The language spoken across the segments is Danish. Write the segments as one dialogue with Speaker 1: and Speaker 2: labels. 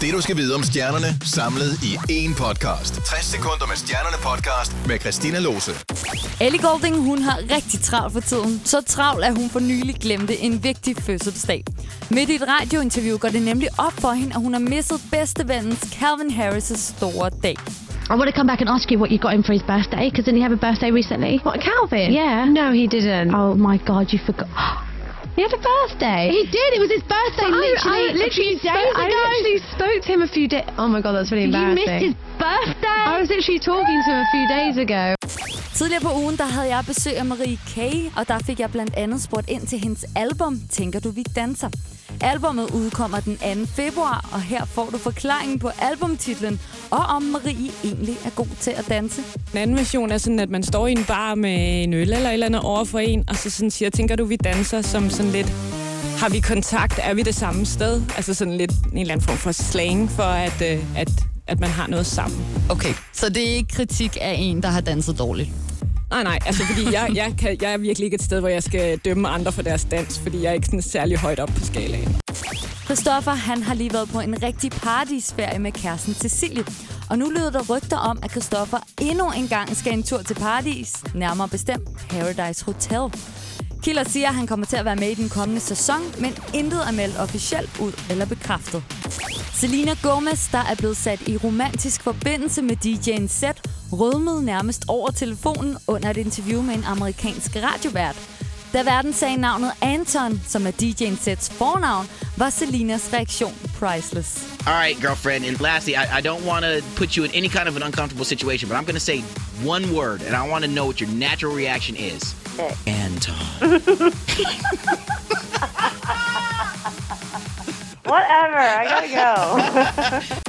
Speaker 1: Det du skal vide om stjernerne, samlet i én podcast. 60 sekunder med stjernerne podcast med Christina Lose.
Speaker 2: Ellie Golding, hun har rigtig travlt for tiden. Så travlt, at hun for nylig glemte en vigtig fødselsdag. Midt i et radiointerview går det nemlig op for hende, at hun har misset bedstevennens Calvin Harris' store dag.
Speaker 3: I want to come back and ask you what you got him for his birthday, because didn't he have a birthday recently?
Speaker 4: What, Calvin?
Speaker 3: Yeah.
Speaker 4: No, he didn't.
Speaker 3: Oh my god, you forgot.
Speaker 4: He had a birthday.
Speaker 3: He did. It was his birthday,
Speaker 4: I-
Speaker 3: literally,
Speaker 4: I,
Speaker 3: literally
Speaker 4: spoke,
Speaker 3: days
Speaker 4: I
Speaker 3: ago.
Speaker 4: literally spoke to him a few days. Oh my god, that's really
Speaker 3: you
Speaker 4: embarrassing.
Speaker 3: missed his birthday.
Speaker 4: I was literally talking to him a few days ago.
Speaker 2: Tidligere på ugen, der havde jeg besøg af Marie Kay, og der fik jeg blandt andet spurgt ind til hendes album, Tænker du, vi danser? Albummet udkommer den 2. februar, og her får du forklaringen på albumtitlen, og om Marie egentlig er god til at danse.
Speaker 5: Den anden version er sådan, at man står i en bar med en øl eller et eller andet over for en, og så sådan siger, tænker du, vi danser som sådan lidt, har vi kontakt, er vi det samme sted? Altså sådan lidt en eller anden form for slang for, at, øh, at, at man har noget sammen.
Speaker 2: Okay, så det er ikke kritik af en, der har danset dårligt.
Speaker 5: Nej, nej, altså fordi jeg, jeg, kan, jeg er virkelig ikke et sted, hvor jeg skal dømme andre for deres dans, fordi jeg er ikke sådan særlig højt op på skalaen.
Speaker 2: Christoffer, han har lige været på en rigtig paradisferie med kæresten Cecilie. Og nu lyder der rygter om, at Christoffer endnu en gang skal en tur til Paradis, nærmere bestemt Paradise Hotel. Kilder siger, at han kommer til at være med i den kommende sæson, men intet er meldt officielt ud eller bekræftet. Selena Gomez, der er blevet sat i romantisk forbindelse med DJ'en Z, rødmede nærmest over telefonen under et interview med en amerikansk radiovært. Da verden sagde navnet Anton, som er DJ'en Z's fornavn, var Selinas reaktion priceless.
Speaker 6: All right, girlfriend. And lastly, I, I don't want to put you in any kind of an uncomfortable situation, but I'm going to say one word, and I want to know what your natural reaction is. Anton.
Speaker 7: Whatever, I gotta go.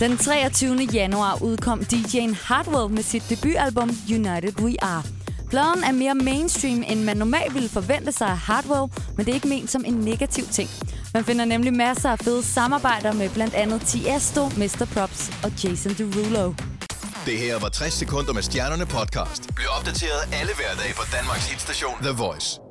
Speaker 2: Den 23. januar udkom DJ'en Hardwell med sit debutalbum United We Are. Pladen er mere mainstream, end man normalt ville forvente sig af Hardwell, men det er ikke ment som en negativ ting. Man finder nemlig masser af fede samarbejder med blandt andet Tiesto, Mr. Props og Jason Derulo.
Speaker 1: Det her var 60 sekunder med stjernerne podcast. Bliv opdateret alle hverdage på Danmarks hitstation The Voice.